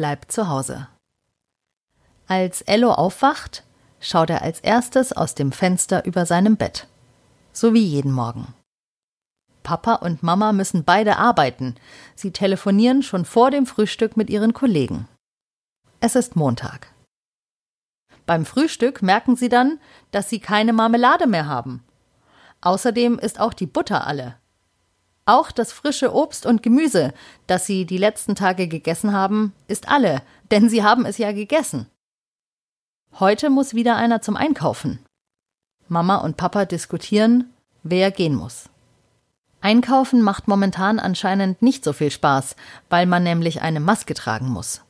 bleibt zu Hause. Als Ello aufwacht, schaut er als erstes aus dem Fenster über seinem Bett. So wie jeden Morgen. Papa und Mama müssen beide arbeiten. Sie telefonieren schon vor dem Frühstück mit ihren Kollegen. Es ist Montag. Beim Frühstück merken sie dann, dass sie keine Marmelade mehr haben. Außerdem ist auch die Butter alle. Auch das frische Obst und Gemüse, das sie die letzten Tage gegessen haben, ist alle, denn sie haben es ja gegessen. Heute muss wieder einer zum Einkaufen. Mama und Papa diskutieren, wer gehen muss. Einkaufen macht momentan anscheinend nicht so viel Spaß, weil man nämlich eine Maske tragen muss.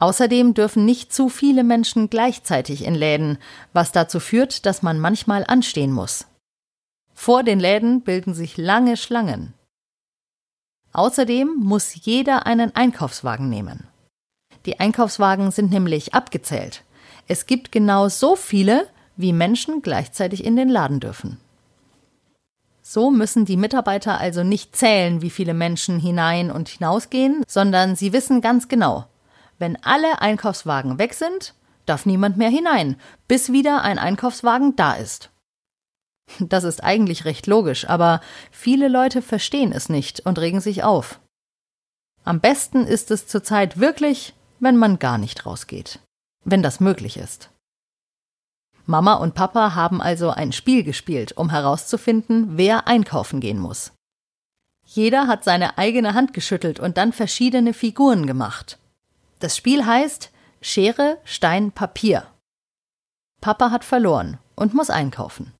Außerdem dürfen nicht zu viele Menschen gleichzeitig in Läden, was dazu führt, dass man manchmal anstehen muss. Vor den Läden bilden sich lange Schlangen. Außerdem muss jeder einen Einkaufswagen nehmen. Die Einkaufswagen sind nämlich abgezählt. Es gibt genau so viele, wie Menschen gleichzeitig in den Laden dürfen. So müssen die Mitarbeiter also nicht zählen, wie viele Menschen hinein und hinausgehen, sondern sie wissen ganz genau, wenn alle Einkaufswagen weg sind, darf niemand mehr hinein, bis wieder ein Einkaufswagen da ist. Das ist eigentlich recht logisch, aber viele Leute verstehen es nicht und regen sich auf. Am besten ist es zurzeit wirklich, wenn man gar nicht rausgeht, wenn das möglich ist. Mama und Papa haben also ein Spiel gespielt, um herauszufinden, wer einkaufen gehen muss. Jeder hat seine eigene Hand geschüttelt und dann verschiedene Figuren gemacht. Das Spiel heißt Schere, Stein, Papier. Papa hat verloren und muss einkaufen.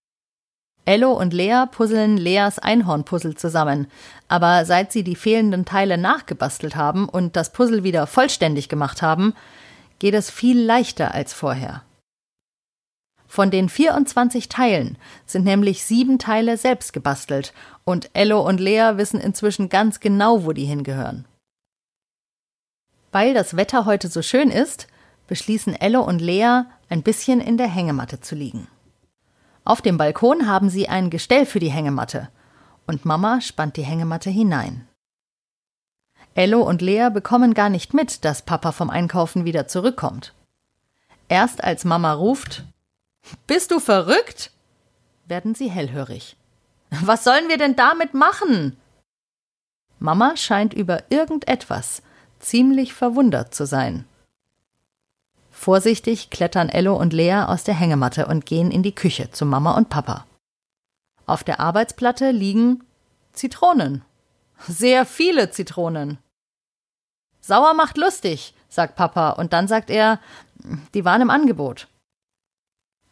Ello und Lea puzzeln Leas Einhornpuzzle zusammen, aber seit sie die fehlenden Teile nachgebastelt haben und das Puzzle wieder vollständig gemacht haben, geht es viel leichter als vorher. Von den 24 Teilen sind nämlich sieben Teile selbst gebastelt und Ello und Lea wissen inzwischen ganz genau, wo die hingehören. Weil das Wetter heute so schön ist, beschließen Ello und Lea, ein bisschen in der Hängematte zu liegen. Auf dem Balkon haben sie ein Gestell für die Hängematte und Mama spannt die Hängematte hinein. Ello und Lea bekommen gar nicht mit, dass Papa vom Einkaufen wieder zurückkommt. Erst als Mama ruft, bist du verrückt? werden sie hellhörig. Was sollen wir denn damit machen? Mama scheint über irgendetwas ziemlich verwundert zu sein. Vorsichtig klettern Ello und Lea aus der Hängematte und gehen in die Küche zu Mama und Papa. Auf der Arbeitsplatte liegen Zitronen. Sehr viele Zitronen. Sauer macht lustig, sagt Papa, und dann sagt er, die waren im Angebot.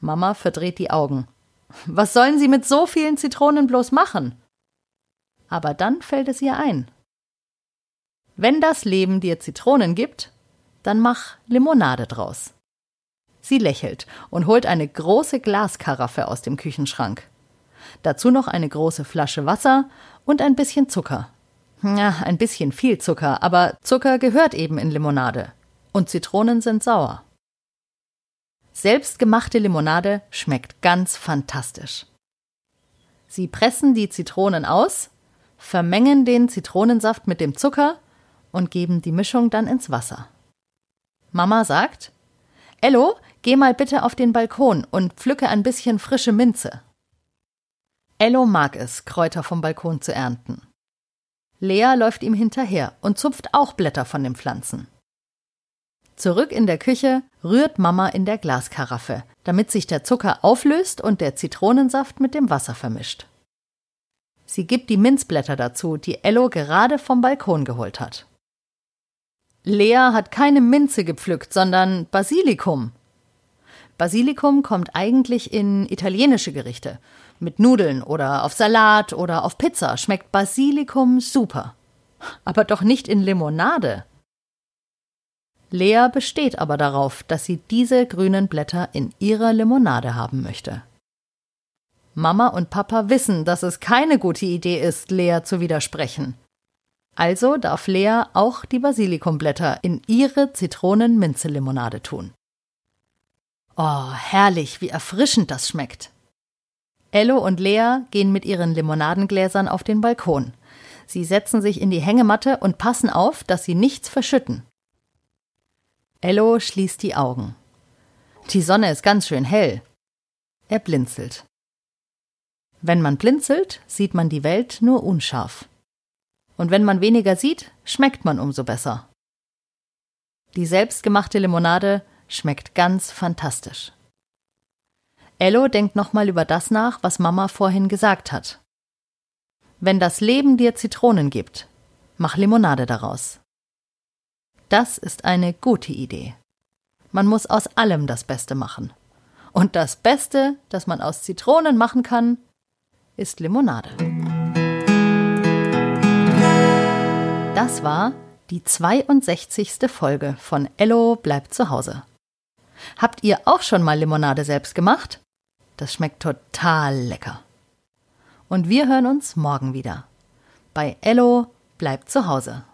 Mama verdreht die Augen. Was sollen Sie mit so vielen Zitronen bloß machen? Aber dann fällt es ihr ein. Wenn das Leben dir Zitronen gibt, dann mach Limonade draus. Sie lächelt und holt eine große Glaskaraffe aus dem Küchenschrank. Dazu noch eine große Flasche Wasser und ein bisschen Zucker. Ja, ein bisschen viel Zucker, aber Zucker gehört eben in Limonade. Und Zitronen sind sauer. Selbstgemachte Limonade schmeckt ganz fantastisch. Sie pressen die Zitronen aus, vermengen den Zitronensaft mit dem Zucker und geben die Mischung dann ins Wasser. Mama sagt: Ello, geh mal bitte auf den Balkon und pflücke ein bisschen frische Minze. Ello mag es, Kräuter vom Balkon zu ernten. Lea läuft ihm hinterher und zupft auch Blätter von den Pflanzen. Zurück in der Küche rührt Mama in der Glaskaraffe, damit sich der Zucker auflöst und der Zitronensaft mit dem Wasser vermischt. Sie gibt die Minzblätter dazu, die Ello gerade vom Balkon geholt hat. Lea hat keine Minze gepflückt, sondern Basilikum. Basilikum kommt eigentlich in italienische Gerichte. Mit Nudeln oder auf Salat oder auf Pizza schmeckt Basilikum super. Aber doch nicht in Limonade. Lea besteht aber darauf, dass sie diese grünen Blätter in ihrer Limonade haben möchte. Mama und Papa wissen, dass es keine gute Idee ist, Lea zu widersprechen. Also darf Lea auch die Basilikumblätter in ihre Zitronen-Minze-Limonade tun. Oh, herrlich, wie erfrischend das schmeckt. Ello und Lea gehen mit ihren Limonadengläsern auf den Balkon. Sie setzen sich in die Hängematte und passen auf, dass sie nichts verschütten. Ello schließt die Augen. Die Sonne ist ganz schön hell. Er blinzelt. Wenn man blinzelt, sieht man die Welt nur unscharf. Und wenn man weniger sieht, schmeckt man umso besser. Die selbstgemachte Limonade schmeckt ganz fantastisch. Ello denkt nochmal über das nach, was Mama vorhin gesagt hat. Wenn das Leben dir Zitronen gibt, mach Limonade daraus. Das ist eine gute Idee. Man muss aus allem das Beste machen. Und das Beste, das man aus Zitronen machen kann, ist Limonade. Das war die 62. Folge von Ello bleibt zu Hause. Habt ihr auch schon mal Limonade selbst gemacht? Das schmeckt total lecker. Und wir hören uns morgen wieder. Bei Ello bleibt zu Hause.